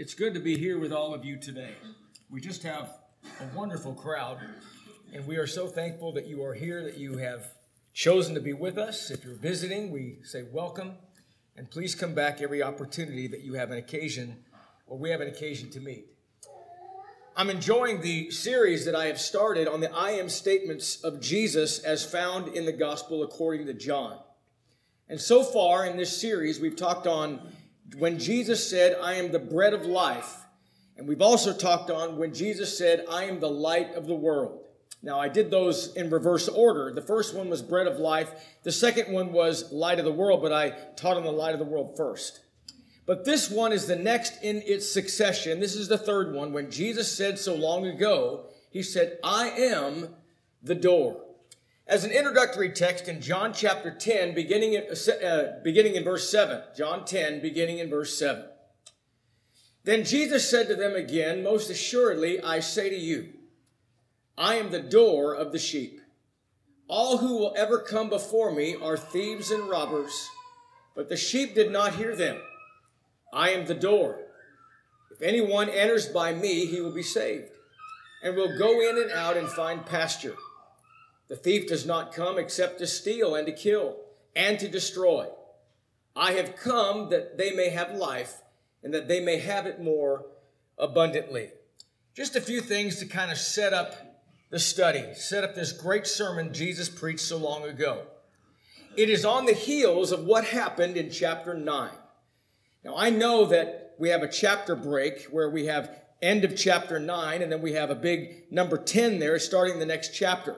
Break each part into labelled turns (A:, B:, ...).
A: It's good to be here with all of you today. We just have a wonderful crowd, and we are so thankful that you are here, that you have chosen to be with us. If you're visiting, we say welcome, and please come back every opportunity that you have an occasion or we have an occasion to meet. I'm enjoying the series that I have started on the I am statements of Jesus as found in the gospel according to John. And so far in this series, we've talked on when Jesus said, I am the bread of life. And we've also talked on when Jesus said, I am the light of the world. Now, I did those in reverse order. The first one was bread of life. The second one was light of the world, but I taught on the light of the world first. But this one is the next in its succession. This is the third one. When Jesus said so long ago, he said, I am the door. As an introductory text in John chapter 10, beginning in, uh, beginning in verse 7. John 10, beginning in verse 7. Then Jesus said to them again, Most assuredly, I say to you, I am the door of the sheep. All who will ever come before me are thieves and robbers, but the sheep did not hear them. I am the door. If anyone enters by me, he will be saved, and will go in and out and find pasture. The thief does not come except to steal and to kill and to destroy. I have come that they may have life and that they may have it more abundantly. Just a few things to kind of set up the study, set up this great sermon Jesus preached so long ago. It is on the heels of what happened in chapter 9. Now, I know that we have a chapter break where we have end of chapter 9 and then we have a big number 10 there starting the next chapter.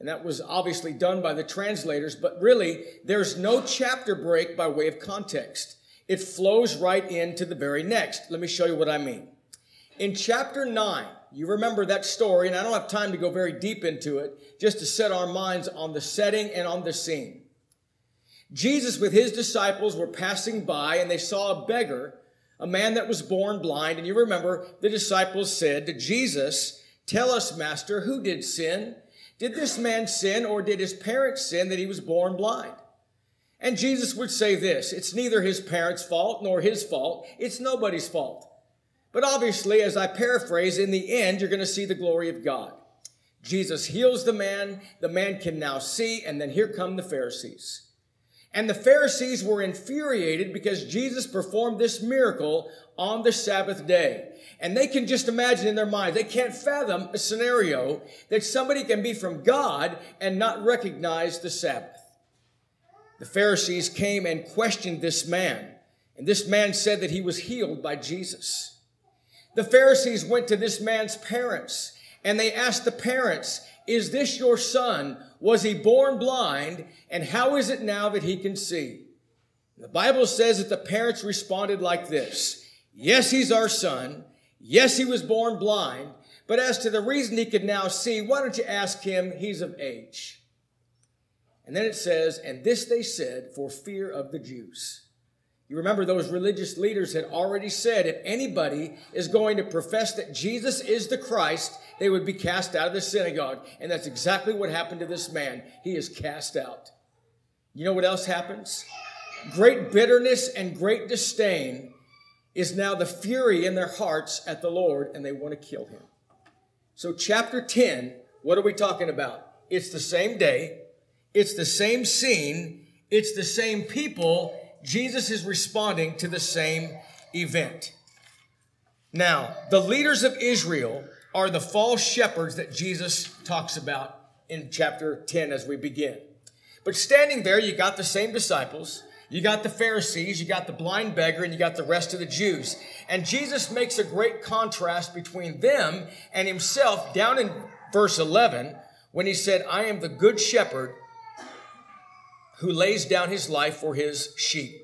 A: And that was obviously done by the translators, but really, there's no chapter break by way of context. It flows right into the very next. Let me show you what I mean. In chapter 9, you remember that story, and I don't have time to go very deep into it, just to set our minds on the setting and on the scene. Jesus, with his disciples, were passing by, and they saw a beggar, a man that was born blind. And you remember the disciples said to Jesus, Tell us, Master, who did sin? Did this man sin or did his parents sin that he was born blind? And Jesus would say this it's neither his parents' fault nor his fault, it's nobody's fault. But obviously, as I paraphrase, in the end, you're going to see the glory of God. Jesus heals the man, the man can now see, and then here come the Pharisees. And the Pharisees were infuriated because Jesus performed this miracle on the Sabbath day. And they can just imagine in their minds, they can't fathom a scenario that somebody can be from God and not recognize the Sabbath. The Pharisees came and questioned this man, and this man said that he was healed by Jesus. The Pharisees went to this man's parents, and they asked the parents, Is this your son? Was he born blind? And how is it now that he can see? The Bible says that the parents responded like this Yes, he's our son. Yes, he was born blind, but as to the reason he could now see, why don't you ask him? He's of age. And then it says, and this they said for fear of the Jews. You remember those religious leaders had already said if anybody is going to profess that Jesus is the Christ, they would be cast out of the synagogue. And that's exactly what happened to this man. He is cast out. You know what else happens? Great bitterness and great disdain is now the fury in their hearts at the Lord and they want to kill him. So, chapter 10, what are we talking about? It's the same day, it's the same scene, it's the same people. Jesus is responding to the same event. Now, the leaders of Israel are the false shepherds that Jesus talks about in chapter 10 as we begin. But standing there, you got the same disciples. You got the Pharisees, you got the blind beggar, and you got the rest of the Jews. And Jesus makes a great contrast between them and himself down in verse 11 when he said, I am the good shepherd who lays down his life for his sheep.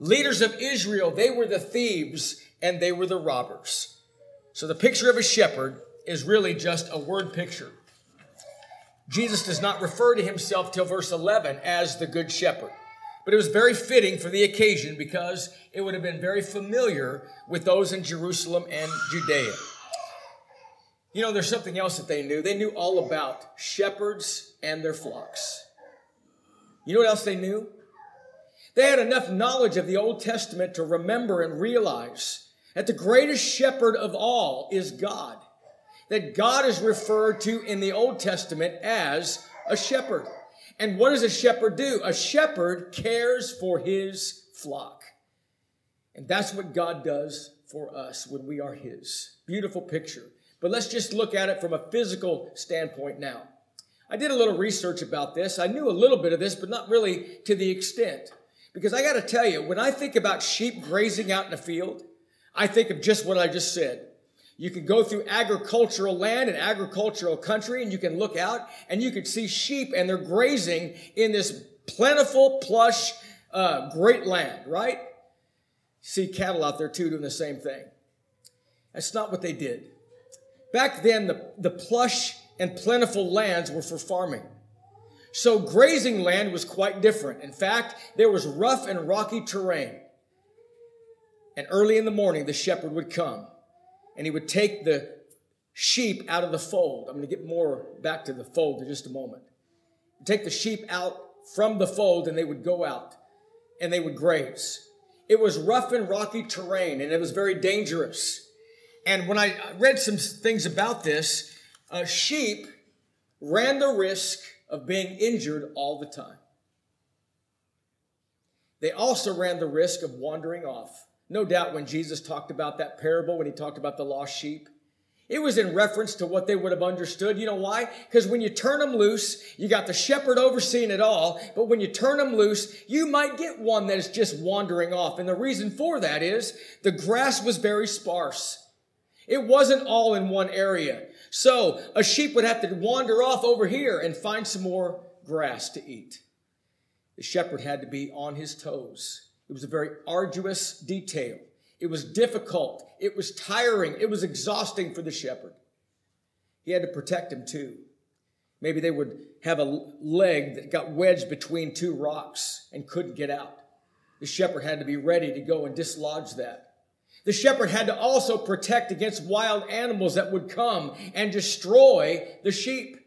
A: Leaders of Israel, they were the thieves and they were the robbers. So the picture of a shepherd is really just a word picture. Jesus does not refer to himself till verse 11 as the good shepherd. But it was very fitting for the occasion because it would have been very familiar with those in Jerusalem and Judea. You know, there's something else that they knew. They knew all about shepherds and their flocks. You know what else they knew? They had enough knowledge of the Old Testament to remember and realize that the greatest shepherd of all is God. That God is referred to in the Old Testament as a shepherd. And what does a shepherd do? A shepherd cares for his flock. And that's what God does for us when we are his. Beautiful picture. But let's just look at it from a physical standpoint now. I did a little research about this. I knew a little bit of this, but not really to the extent. Because I got to tell you, when I think about sheep grazing out in the field, I think of just what I just said. You can go through agricultural land and agricultural country and you can look out and you can see sheep and they're grazing in this plentiful, plush, uh, great land, right? See cattle out there too doing the same thing. That's not what they did. Back then, the, the plush and plentiful lands were for farming. So grazing land was quite different. In fact, there was rough and rocky terrain. And early in the morning, the shepherd would come and he would take the sheep out of the fold. I'm going to get more back to the fold in just a moment. Take the sheep out from the fold and they would go out and they would graze. It was rough and rocky terrain and it was very dangerous. And when I read some things about this, uh, sheep ran the risk of being injured all the time. They also ran the risk of wandering off. No doubt when Jesus talked about that parable, when he talked about the lost sheep, it was in reference to what they would have understood. You know why? Because when you turn them loose, you got the shepherd overseeing it all. But when you turn them loose, you might get one that is just wandering off. And the reason for that is the grass was very sparse. It wasn't all in one area. So a sheep would have to wander off over here and find some more grass to eat. The shepherd had to be on his toes. It was a very arduous detail. It was difficult. It was tiring. It was exhausting for the shepherd. He had to protect him too. Maybe they would have a leg that got wedged between two rocks and couldn't get out. The shepherd had to be ready to go and dislodge that. The shepherd had to also protect against wild animals that would come and destroy the sheep.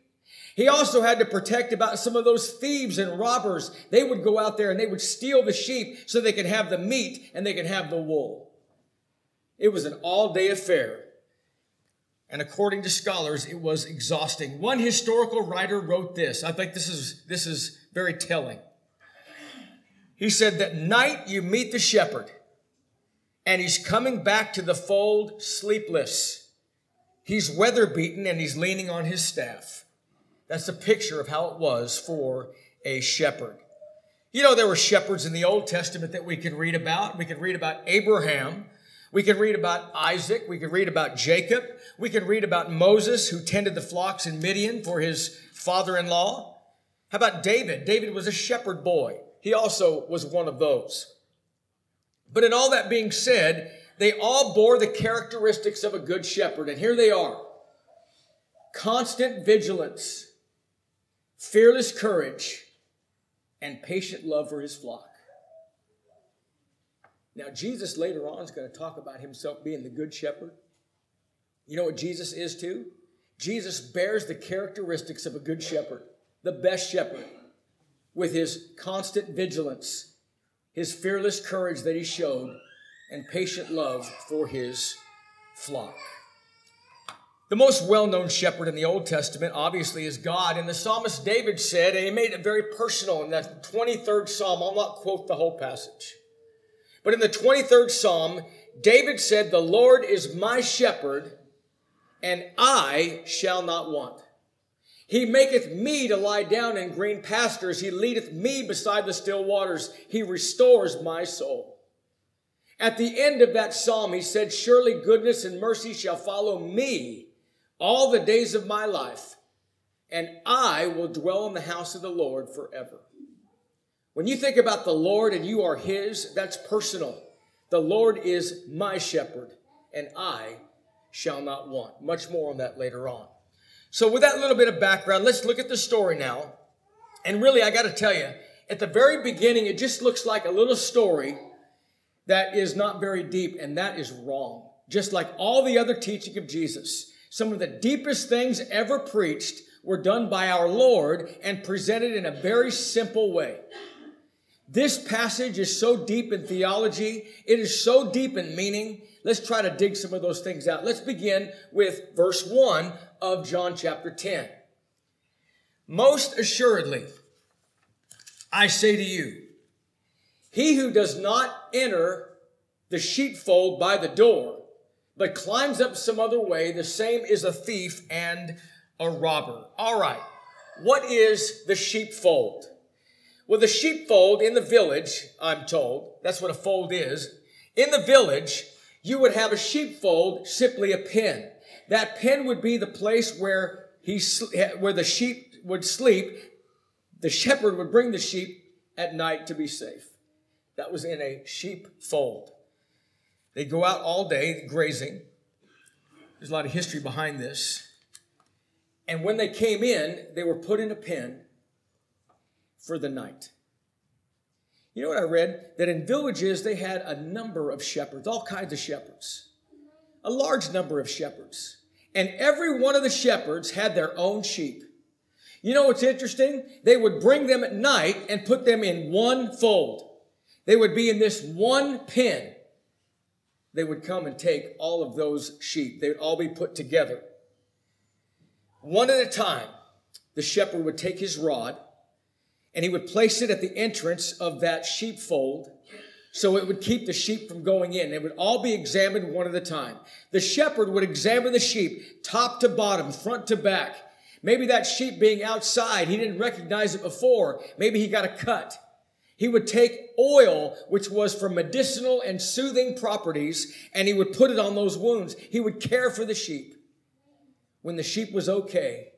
A: He also had to protect about some of those thieves and robbers. They would go out there and they would steal the sheep so they could have the meat and they could have the wool. It was an all day affair. And according to scholars, it was exhausting. One historical writer wrote this. I think this is, this is very telling. He said that night you meet the shepherd and he's coming back to the fold sleepless. He's weather beaten and he's leaning on his staff. That's a picture of how it was for a shepherd. You know, there were shepherds in the Old Testament that we could read about. We could read about Abraham. We could read about Isaac. We could read about Jacob. We could read about Moses, who tended the flocks in Midian for his father in law. How about David? David was a shepherd boy. He also was one of those. But in all that being said, they all bore the characteristics of a good shepherd. And here they are constant vigilance fearless courage, and patient love for his flock. Now, Jesus later on is going to talk about himself being the good shepherd. You know what Jesus is too? Jesus bears the characteristics of a good shepherd, the best shepherd, with his constant vigilance, his fearless courage that he showed, and patient love for his flock. The most well known shepherd in the Old Testament, obviously, is God. And the psalmist David said, and he made it very personal in that 23rd psalm. I'll not quote the whole passage. But in the 23rd psalm, David said, The Lord is my shepherd, and I shall not want. He maketh me to lie down in green pastures. He leadeth me beside the still waters. He restores my soul. At the end of that psalm, he said, Surely goodness and mercy shall follow me all the days of my life, and I will dwell in the house of the Lord forever. When you think about the Lord and you are His, that's personal. The Lord is my shepherd, and I shall not want. Much more on that later on. So, with that little bit of background, let's look at the story now. And really, I got to tell you, at the very beginning, it just looks like a little story that is not very deep, and that is wrong. Just like all the other teaching of Jesus. Some of the deepest things ever preached were done by our Lord and presented in a very simple way. This passage is so deep in theology, it is so deep in meaning Let's try to dig some of those things out. Let's begin with verse 1 of John chapter 10. Most assuredly, I say to you, he who does not enter the sheepfold by the door, but climbs up some other way, the same is a thief and a robber. All right. What is the sheepfold? Well, the sheepfold in the village, I'm told, that's what a fold is. In the village, you would have a sheepfold, simply a pen. That pen would be the place where he, where the sheep would sleep. The shepherd would bring the sheep at night to be safe. That was in a sheepfold. They'd go out all day grazing. There's a lot of history behind this. And when they came in, they were put in a pen for the night. You know what I read? That in villages they had a number of shepherds, all kinds of shepherds, a large number of shepherds. And every one of the shepherds had their own sheep. You know what's interesting? They would bring them at night and put them in one fold. They would be in this one pen. They would come and take all of those sheep. They would all be put together. One at a time, the shepherd would take his rod and he would place it at the entrance of that sheepfold so it would keep the sheep from going in. It would all be examined one at a time. The shepherd would examine the sheep top to bottom, front to back. Maybe that sheep being outside, he didn't recognize it before. Maybe he got a cut. He would take oil, which was for medicinal and soothing properties, and he would put it on those wounds. He would care for the sheep when the sheep was okay,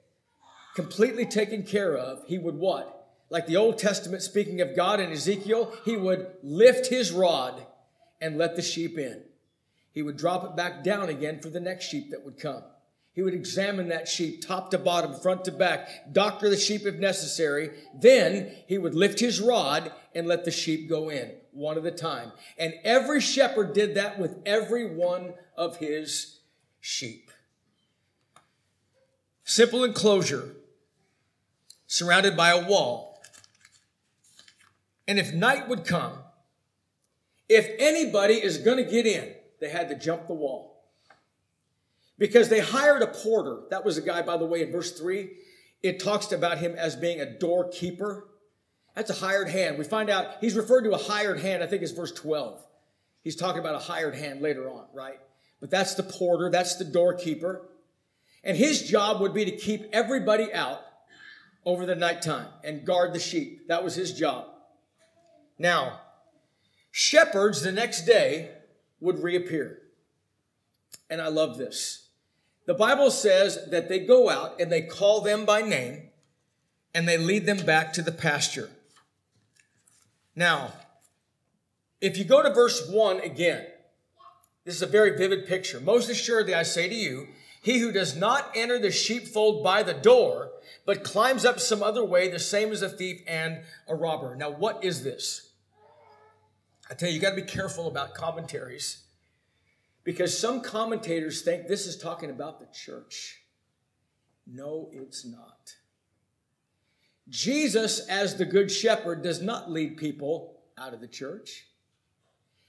A: completely taken care of, he would what? Like the Old Testament speaking of God in Ezekiel, he would lift his rod and let the sheep in. He would drop it back down again for the next sheep that would come. He would examine that sheep top to bottom, front to back, doctor the sheep if necessary. Then he would lift his rod and let the sheep go in one at a time. And every shepherd did that with every one of his sheep. Simple enclosure surrounded by a wall. And if night would come, if anybody is going to get in, they had to jump the wall. Because they hired a porter. That was a guy, by the way, in verse 3. It talks about him as being a doorkeeper. That's a hired hand. We find out he's referred to a hired hand, I think it's verse 12. He's talking about a hired hand later on, right? But that's the porter, that's the doorkeeper. And his job would be to keep everybody out over the nighttime and guard the sheep. That was his job. Now, shepherds the next day would reappear. And I love this. The Bible says that they go out and they call them by name and they lead them back to the pasture. Now, if you go to verse 1 again, this is a very vivid picture. Most assuredly, I say to you, he who does not enter the sheepfold by the door, but climbs up some other way, the same as a thief and a robber. Now, what is this? I tell you, you got to be careful about commentaries because some commentators think this is talking about the church. No, it's not. Jesus, as the good shepherd, does not lead people out of the church.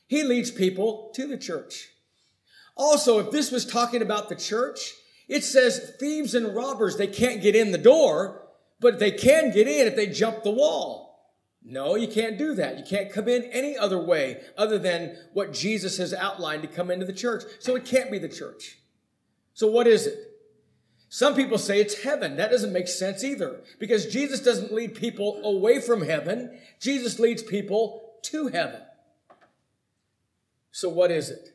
A: He leads people to the church. Also, if this was talking about the church, it says thieves and robbers, they can't get in the door, but they can get in if they jump the wall. No, you can't do that. You can't come in any other way other than what Jesus has outlined to come into the church. So it can't be the church. So what is it? Some people say it's heaven. That doesn't make sense either because Jesus doesn't lead people away from heaven. Jesus leads people to heaven. So what is it?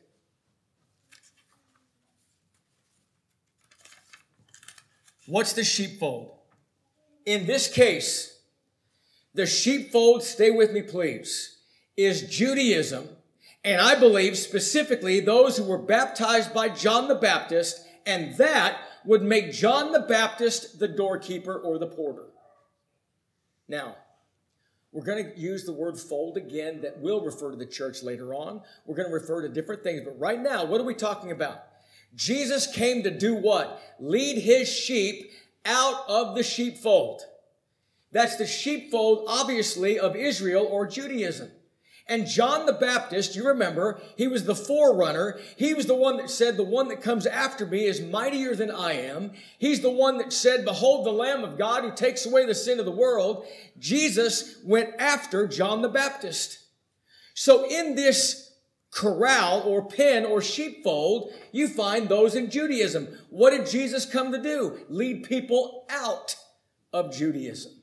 A: What's the sheepfold? In this case, the sheepfold, stay with me please, is Judaism. And I believe specifically those who were baptized by John the Baptist, and that would make John the Baptist the doorkeeper or the porter. Now, we're going to use the word fold again that will refer to the church later on. We're going to refer to different things, but right now, what are we talking about? Jesus came to do what? Lead his sheep out of the sheepfold. That's the sheepfold, obviously, of Israel or Judaism. And John the Baptist, you remember, he was the forerunner. He was the one that said, the one that comes after me is mightier than I am. He's the one that said, behold the Lamb of God who takes away the sin of the world. Jesus went after John the Baptist. So in this corral or pen or sheepfold, you find those in Judaism. What did Jesus come to do? Lead people out of Judaism.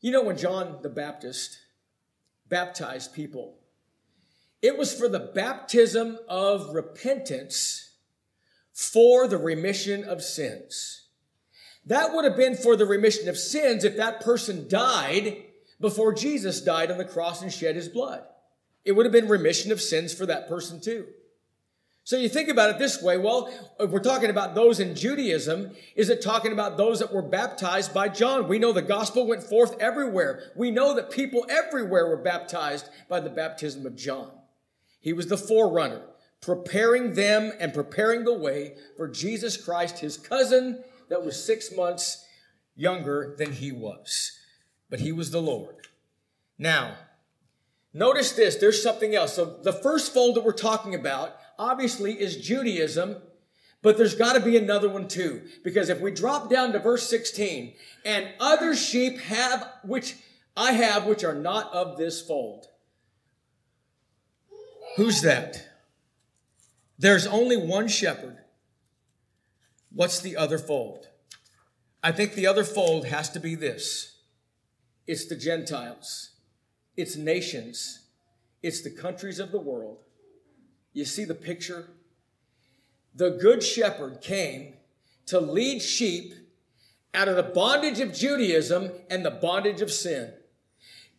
A: You know, when John the Baptist baptized people, it was for the baptism of repentance for the remission of sins. That would have been for the remission of sins if that person died before Jesus died on the cross and shed his blood. It would have been remission of sins for that person too. So you think about it this way. Well, if we're talking about those in Judaism, is it talking about those that were baptized by John? We know the gospel went forth everywhere. We know that people everywhere were baptized by the baptism of John. He was the forerunner, preparing them and preparing the way for Jesus Christ, his cousin that was six months younger than he was. But he was the Lord. Now, notice this. There's something else. So the first fold that we're talking about obviously is Judaism, but there's got to be another one too. Because if we drop down to verse 16, and other sheep have, which I have, which are not of this fold. Who's that? There's only one shepherd. What's the other fold? I think the other fold has to be this it's the Gentiles, it's nations, it's the countries of the world, you see the picture? The good shepherd came to lead sheep out of the bondage of Judaism and the bondage of sin.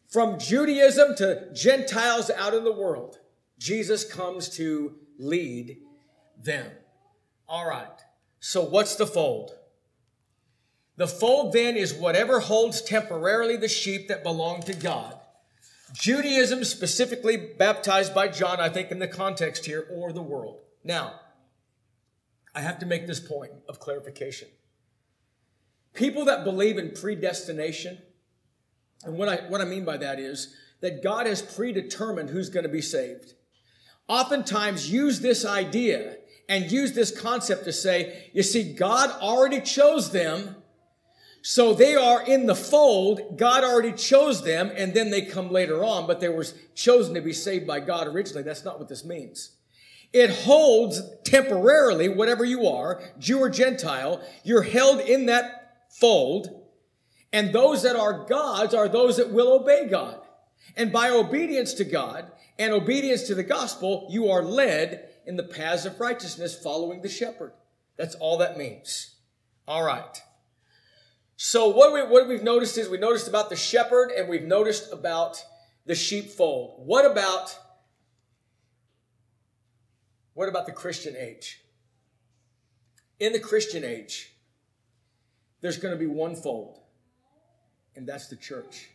A: From Judaism to Gentiles out in the world, Jesus comes to lead them. All right. So what's the fold? The fold then is whatever holds temporarily the sheep that belong to God Judaism, specifically baptized by John, I think in the context here, or the world. Now, I have to make this point of clarification. People that believe in predestination, and what I, what I mean by that is that God has predetermined who's going to be saved, oftentimes use this idea and use this concept to say, you see, God already chose them so they are in the fold. God already chose them and then they come later on, but they were chosen to be saved by God originally. That's not what this means. It holds temporarily, whatever you are, Jew or Gentile, you're held in that fold. And those that are God's are those that will obey God. And by obedience to God and obedience to the gospel, you are led in the paths of righteousness following the shepherd. That's all that means. All right. So what, we, what we've noticed is we noticed about the shepherd and we've noticed about the sheepfold. What about what about the Christian age? In the Christian age, there's going to be one fold, and that's the church.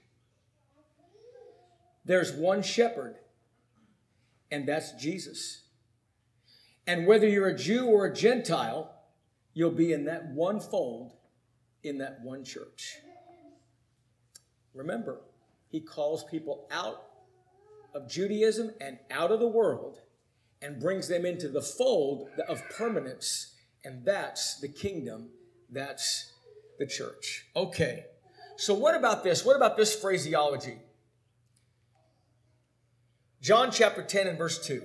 A: There's one shepherd, and that's Jesus. And whether you're a Jew or a Gentile, you'll be in that one fold in that one church. Remember, he calls people out of Judaism and out of the world and brings them into the fold of permanence. And that's the kingdom, that's the church. Okay, so what about this? What about this phraseology? John chapter 10 and verse 2.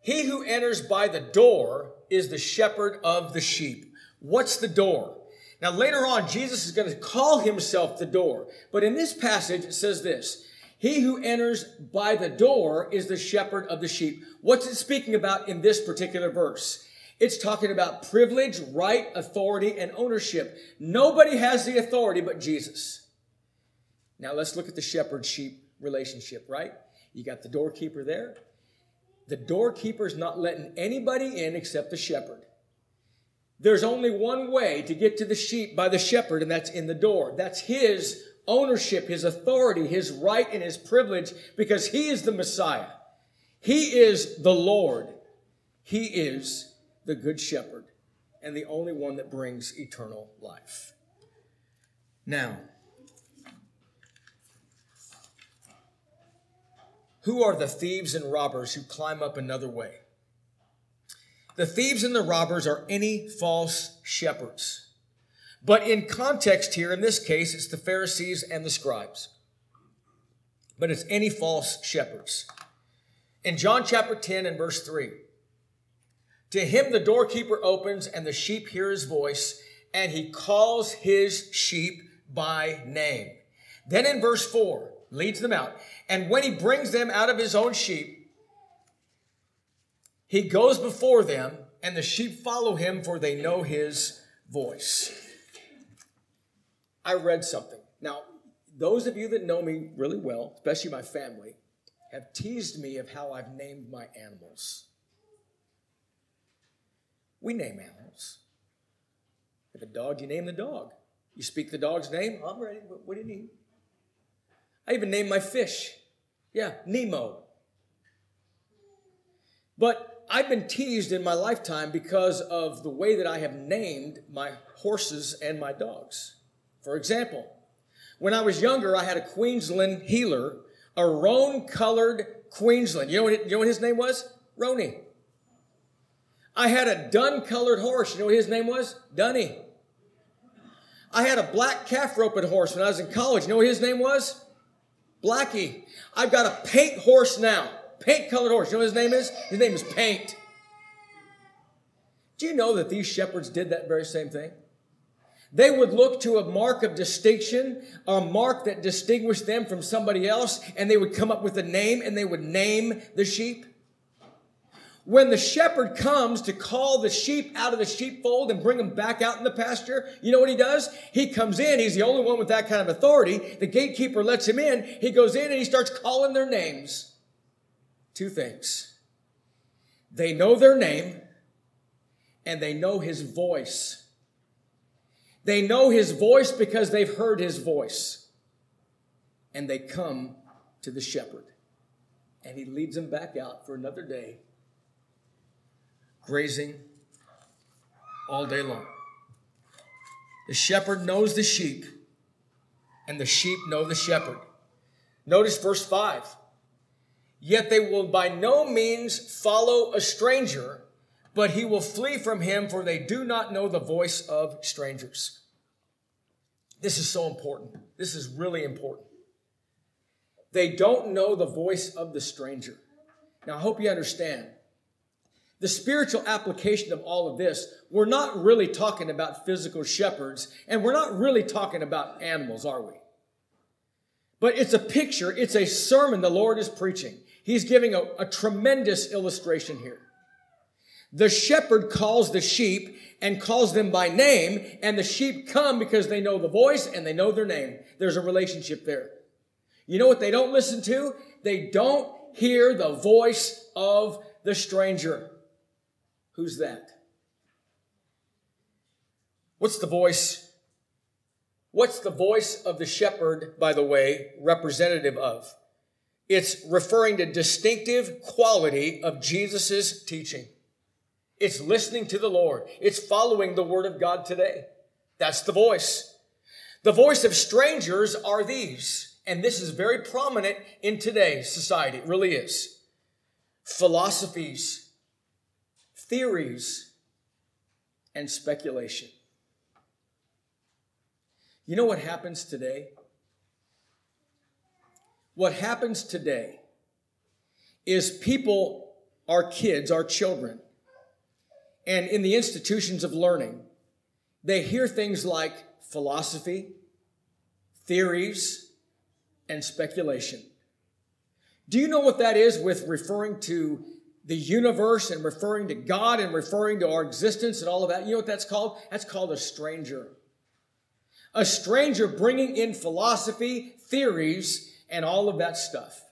A: He who enters by the door is the shepherd of the sheep. What's the door? Now, later on, Jesus is going to call himself the door. But in this passage, it says this He who enters by the door is the shepherd of the sheep. What's it speaking about in this particular verse? It's talking about privilege, right, authority, and ownership. Nobody has the authority but Jesus. Now, let's look at the shepherd sheep relationship, right? You got the doorkeeper there. The doorkeeper is not letting anybody in except the shepherd. There's only one way to get to the sheep by the shepherd, and that's in the door. That's his ownership, his authority, his right, and his privilege because he is the Messiah. He is the Lord. He is the good shepherd and the only one that brings eternal life. Now, Who are the thieves and robbers who climb up another way? The thieves and the robbers are any false shepherds. But in context here, in this case, it's the Pharisees and the scribes. But it's any false shepherds. In John chapter 10 and verse 3, to him the doorkeeper opens and the sheep hear his voice and he calls his sheep by name. Then in verse 4, leads them out. And when he brings them out of his own sheep, he goes before them, and the sheep follow him, for they know his voice. I read something. Now, those of you that know me really well, especially my family, have teased me of how I've named my animals. We name animals. If a dog, you name the dog. You speak the dog's name, oh, I'm ready. What, do you need? I even named my fish. Yeah, Nemo. But I've been teased in my lifetime because of the way that I have named my horses and my dogs. For example, when I was younger, I had a Queensland heeler, a roan colored Queensland. You know, what, you know what his name was? Roni. I had a dun colored horse. You know what his name was? Dunny. I had a black calf roped horse when I was in college. You know what his name was? Blackie. I've got a paint horse now. Paint colored horse. You know what his name is? His name is Paint. Do you know that these shepherds did that very same thing? They would look to a mark of distinction, a mark that distinguished them from somebody else, and they would come up with a name and they would name the sheep. When the shepherd comes to call the sheep out of the sheepfold and bring them back out in the pasture, you know what he does? He comes in. He's the only one with that kind of authority. The gatekeeper lets him in. He goes in and he starts calling their names. Two things. They know their name and they know his voice. They know his voice because they've heard his voice. And they come to the shepherd. And he leads them back out for another day grazing all day long. The shepherd knows the sheep, and the sheep know the shepherd. Notice verse 5. Yet they will by no means follow a stranger, but he will flee from him, for they do not know the voice of strangers. This is so important. This is really important. They don't know the voice of the stranger. Now, I hope you understand the spiritual application of all of this, we're not really talking about physical shepherds, and we're not really talking about animals, are we? But it's a picture, it's a sermon the Lord is preaching. He's giving a, a tremendous illustration here. The shepherd calls the sheep and calls them by name, and the sheep come because they know the voice and they know their name. There's a relationship there. You know what they don't listen to? They don't hear the voice of the stranger. Who's that? What's the voice? What's the voice of the shepherd, by the way, representative of? It's referring to distinctive quality of Jesus' teaching. It's listening to the Lord. It's following the word of God today. That's the voice. The voice of strangers are these, and this is very prominent in today's society. It really is. Philosophies, theories, and speculation. You know what happens today? What happens today is people, our kids, our children, and in the institutions of learning, they hear things like philosophy, theories, and speculation. Do you know what that is with referring to the universe and referring to God and referring to our existence and all of that. You know what that's called? That's called a stranger. A stranger bringing in philosophy, theories, and all of that stuff.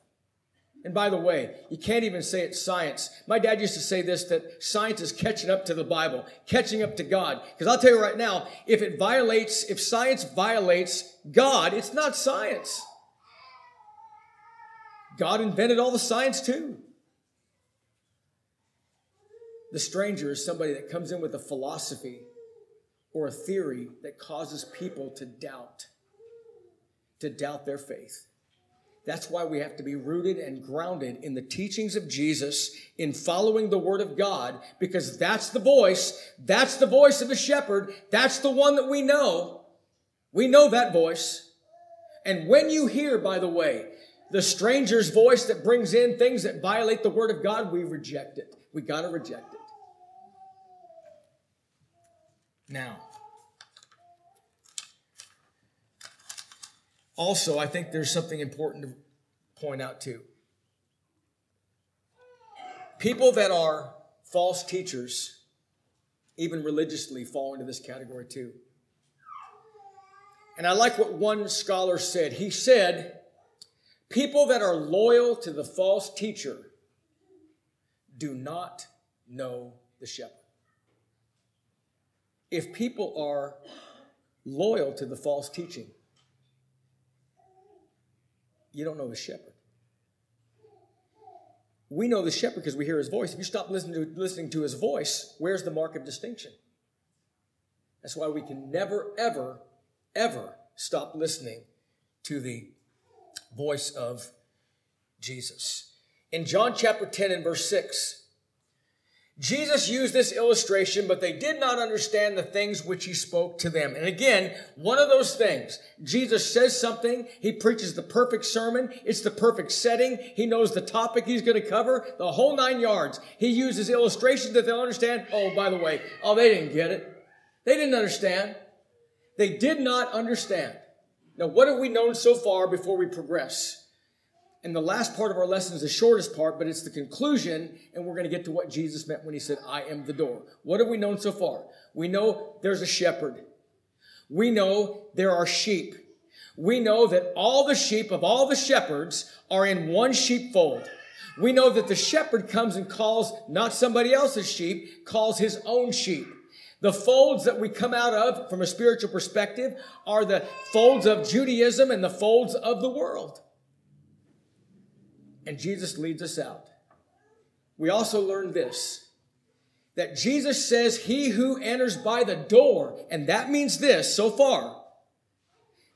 A: And by the way, you can't even say it's science. My dad used to say this that science is catching up to the Bible, catching up to God. Because I'll tell you right now, if it violates, if science violates God, it's not science. God invented all the science too. The stranger is somebody that comes in with a philosophy or a theory that causes people to doubt, to doubt their faith. That's why we have to be rooted and grounded in the teachings of Jesus, in following the word of God, because that's the voice. That's the voice of the shepherd. That's the one that we know. We know that voice. And when you hear, by the way, the stranger's voice that brings in things that violate the word of God, we reject it. We got to reject it. Now, also, I think there's something important to point out too. People that are false teachers, even religiously, fall into this category too. And I like what one scholar said. He said, People that are loyal to the false teacher do not know the shepherd. If people are loyal to the false teaching, you don't know the shepherd. We know the shepherd because we hear his voice. If you stop listening to, listening to his voice, where's the mark of distinction? That's why we can never, ever, ever stop listening to the voice of Jesus. In John chapter 10 and verse 6, Jesus used this illustration, but they did not understand the things which he spoke to them. And again, one of those things, Jesus says something, he preaches the perfect sermon, it's the perfect setting, he knows the topic he's going to cover, the whole nine yards. He uses illustrations that they'll understand. Oh, by the way, oh, they didn't get it. They didn't understand. They did not understand. Now, what have we known so far before we progress? And the last part of our lesson is the shortest part, but it's the conclusion, and we're going to get to what Jesus meant when he said, I am the door. What have we known so far? We know there's a shepherd. We know there are sheep. We know that all the sheep of all the shepherds are in one sheepfold. We know that the shepherd comes and calls not somebody else's sheep, calls his own sheep. The folds that we come out of from a spiritual perspective are the folds of Judaism and the folds of the world and Jesus leads us out. We also learn this that Jesus says, He who enters by the door, and that means this so far.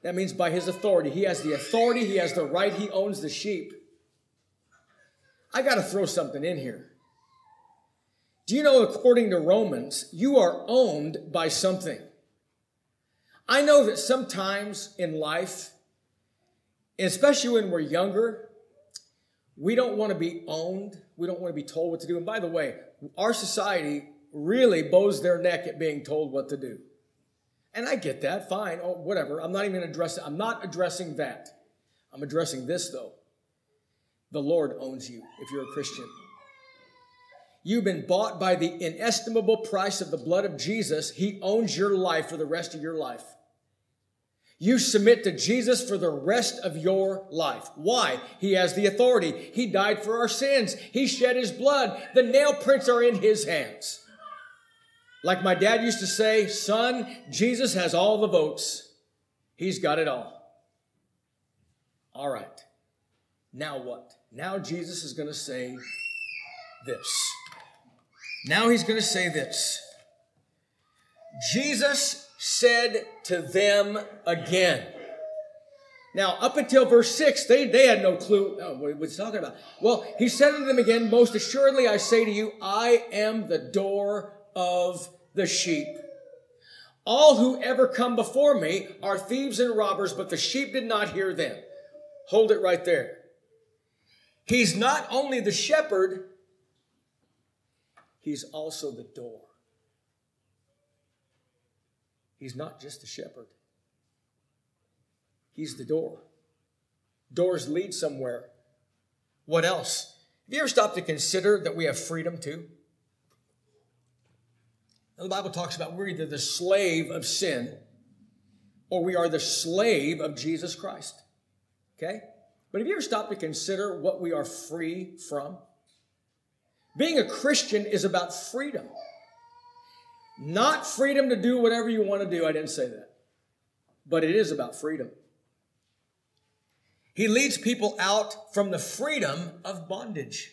A: That means by his authority. He has the authority, he has the right, he owns the sheep. I got to throw something in here. Do you know, according to Romans, you are owned by something? I know that sometimes in life, especially when we're younger, we don't want to be owned. We don't want to be told what to do. And by the way, our society really bows their neck at being told what to do. And I get that. Fine. Oh, whatever. I'm not even addressing, I'm not addressing that. I'm addressing this though. The Lord owns you if you're a Christian. You've been bought by the inestimable price of the blood of Jesus. He owns your life for the rest of your life. You submit to Jesus for the rest of your life. Why? He has the authority. He died for our sins. He shed his blood. The nail prints are in his hands. Like my dad used to say, son, Jesus has all the votes. He's got it all. All right. Now what? Now Jesus is going to say this. Now he's going to say this. Jesus said to them again. Now, up until verse 6, they, they had no clue oh, what was talking about. Well, he said to them again, Most assuredly I say to you, I am the door of the sheep. All who ever come before me are thieves and robbers, but the sheep did not hear them. Hold it right there. He's not only the shepherd, he's also the door. He's not just a shepherd, He's the door. Doors lead somewhere. What else? Have you ever stopped to consider that we have freedom too? The Bible talks about we're either the slave of sin or we are the slave of Jesus Christ. Okay? But have you ever stopped to consider what we are free from? Being a Christian is about freedom. Not freedom to do whatever you want to do. I didn't say that. But it is about freedom. He leads people out from the freedom of bondage.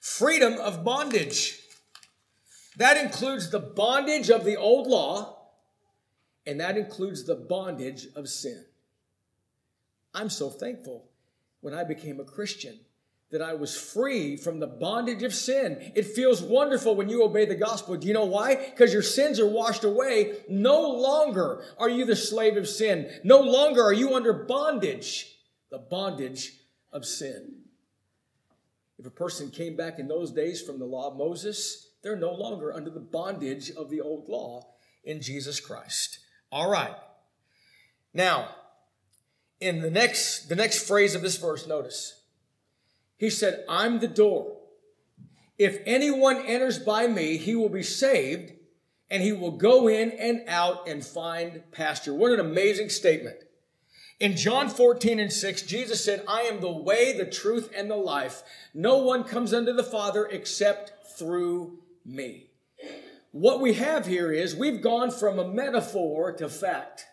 A: Freedom of bondage. That includes the bondage of the old law, and that includes the bondage of sin. I'm so thankful when I became a Christian that I was free from the bondage of sin. It feels wonderful when you obey the gospel. Do you know why? Because your sins are washed away. No longer are you the slave of sin. No longer are you under bondage, the bondage of sin. If a person came back in those days from the law of Moses, they're no longer under the bondage of the old law in Jesus Christ. All right. Now, in the next the next phrase of this verse, notice. He said, "I'm the door. If anyone enters by me, he will be saved, and he will go in and out and find pasture." What an amazing statement. In John 14 and 6, Jesus said, I am the way, the truth, and the life. No one comes unto the Father except through me. What we have here is we've gone from a metaphor to fact.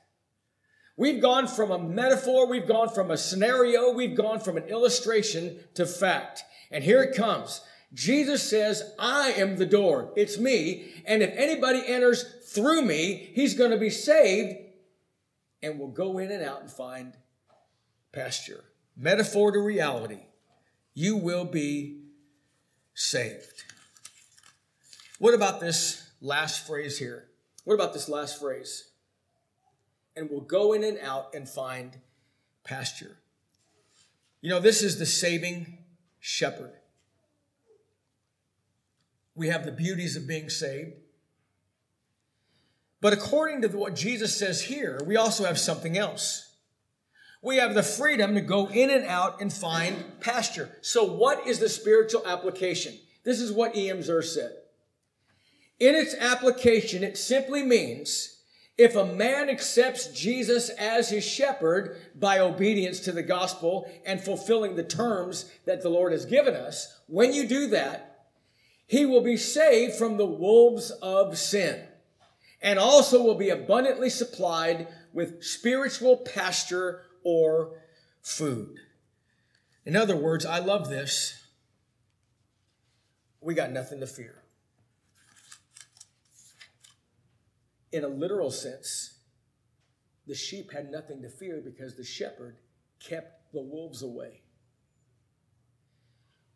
A: We've gone from a metaphor, we've gone from a scenario, we've gone from an illustration to fact. And here it comes. Jesus says, I am the door. It's me. And if anybody enters through me, he's going to be saved and will go in and out and find pasture. Metaphor to reality. You will be saved. What about this last phrase here? What about this last phrase? And will go in and out and find pasture. You know, this is the saving shepherd. We have the beauties of being saved. But according to what Jesus says here, we also have something else. We have the freedom to go in and out and find pasture. So, what is the spiritual application? This is what E.M. Zerr said. In its application, it simply means if a man accepts Jesus as his shepherd by obedience to the gospel and fulfilling the terms that the Lord has given us, when you do that, he will be saved from the wolves of sin and also will be abundantly supplied with spiritual pasture or food. In other words, I love this. We got nothing to fear. In a literal sense, the sheep had nothing to fear because the shepherd kept the wolves away.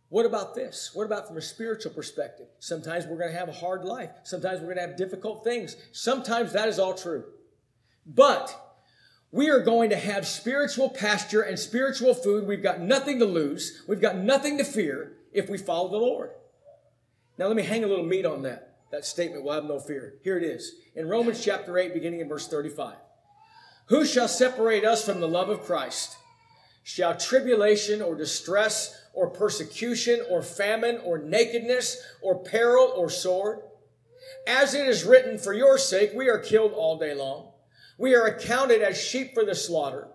A: What about this? What about from a spiritual perspective? Sometimes we're going to have a hard life. Sometimes we're going to have difficult things. Sometimes that is all true. But we are going to have spiritual pasture and spiritual food. We've got nothing to lose. We've got nothing to fear if we follow the Lord. Now let me hang a little meat on that. That statement, we'll have no fear. Here it is. In Romans chapter 8, beginning in verse 35. Who shall separate us from the love of Christ? Shall tribulation or distress or persecution or famine or nakedness or peril or sword. As it is written, for your sake we are killed all day long. We are accounted as sheep for the slaughter.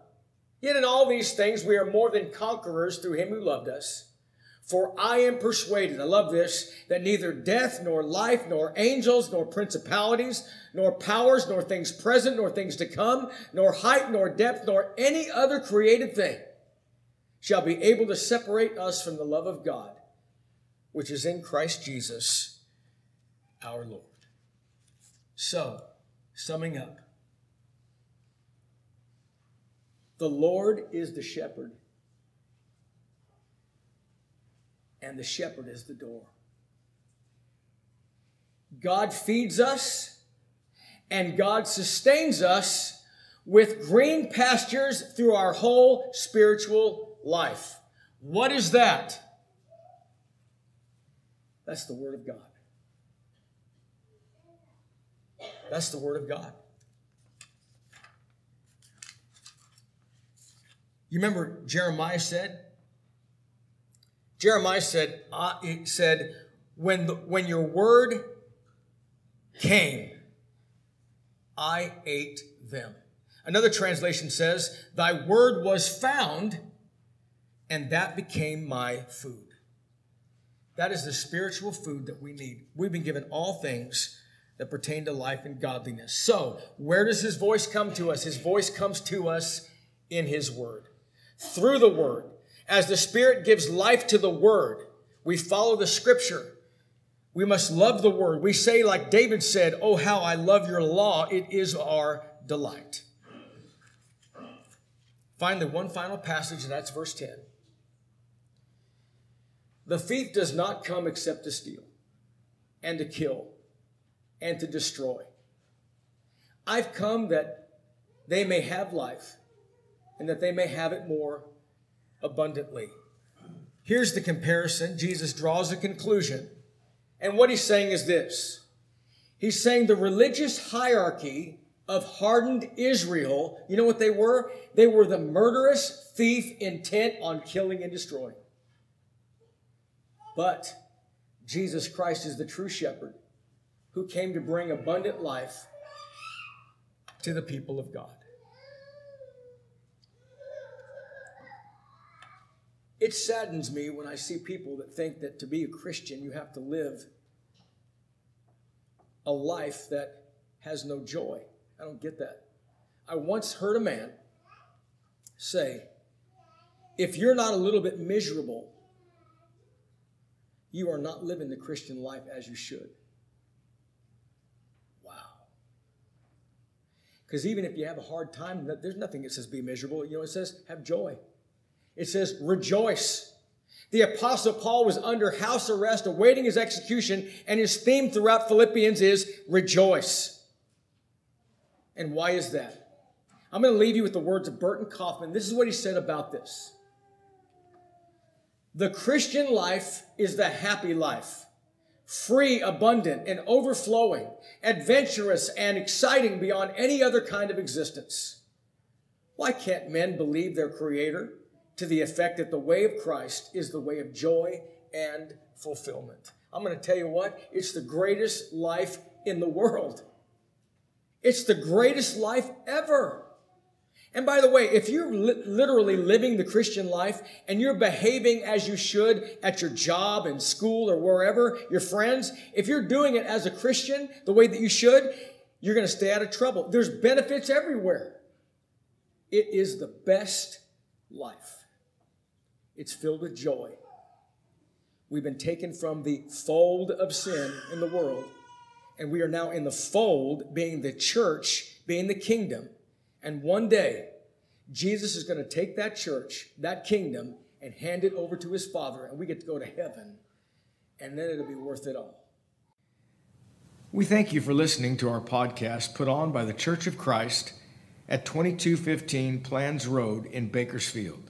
A: Yet in all these things we are more than conquerors through him who loved us. For I am persuaded, I love this, that neither death, nor life, nor angels, nor principalities, nor powers, nor things present, nor things to come, nor height, nor depth, nor any other created thing shall be able to separate us from the love of God, which is in Christ Jesus our Lord. So, summing up, the Lord is the shepherd, and the shepherd is the door. God feeds us, and God sustains us with green pastures through our whole spiritual life. What is that? That's the Word of God. That's the Word of God. You remember Jeremiah said? Jeremiah said, uh, said, when, the, when your word came, I ate them. Another translation says, Thy word was found, and that became my food. That is the spiritual food that we need. We've been given all things that pertain to life and godliness. So, where does his voice come to us? His voice comes to us in his word, through the word. As the Spirit gives life to the word, we follow the scripture. We must love the word. We say, like David said, Oh, how I love your law. It is our delight. Finally, one final passage, and that's verse 10. The thief does not come except to steal and to kill and to destroy. I've come that they may have life and that they may have it more abundantly. Here's the comparison. Jesus draws a conclusion. And what he's saying is this He's saying the religious hierarchy of hardened Israel, you know what they were? They were the murderous thief intent on killing and destroying. But Jesus Christ is the true shepherd who came to bring abundant life to the people of God. It saddens me when I see people that think that to be a Christian, you have to live a life that has no joy. I don't get that. I once heard a man say, if you're not a little bit miserable, you are not living the Christian life as you should. Wow. Because even if you have a hard time, there's nothing that says be miserable. You know, it says have joy. It says rejoice. The apostle Paul was under house arrest awaiting his execution and his theme throughout Philippians is rejoice. And why is that? I'm going to leave you with the words of Burton Coffman. This is what he said about this. The Christian life is the happy life. Free, abundant, and overflowing, adventurous, and exciting beyond any other kind of existence. Why can't men believe their Creator to the effect that the way of Christ is the way of joy and fulfillment? I'm going to tell you what, it's the greatest life in the world. It's the greatest life ever. And by the way, if you're li- literally living the Christian life and you're behaving as you should at your job and school or wherever, your friends, if you're doing it as a Christian the way that you should, you're going to stay out of trouble. There's benefits everywhere. It is the best life. It's filled with joy. We've been taken from the fold of sin in the world, and we are now in the fold, being the church, being the kingdom and one day, Jesus is going to take that church, that kingdom, and hand it over to his Father, and we get to go to heaven, and then it'll be worth it all. We thank you for listening to our podcast put on by the Church of Christ at 2215 Planz Road in Bakersfield.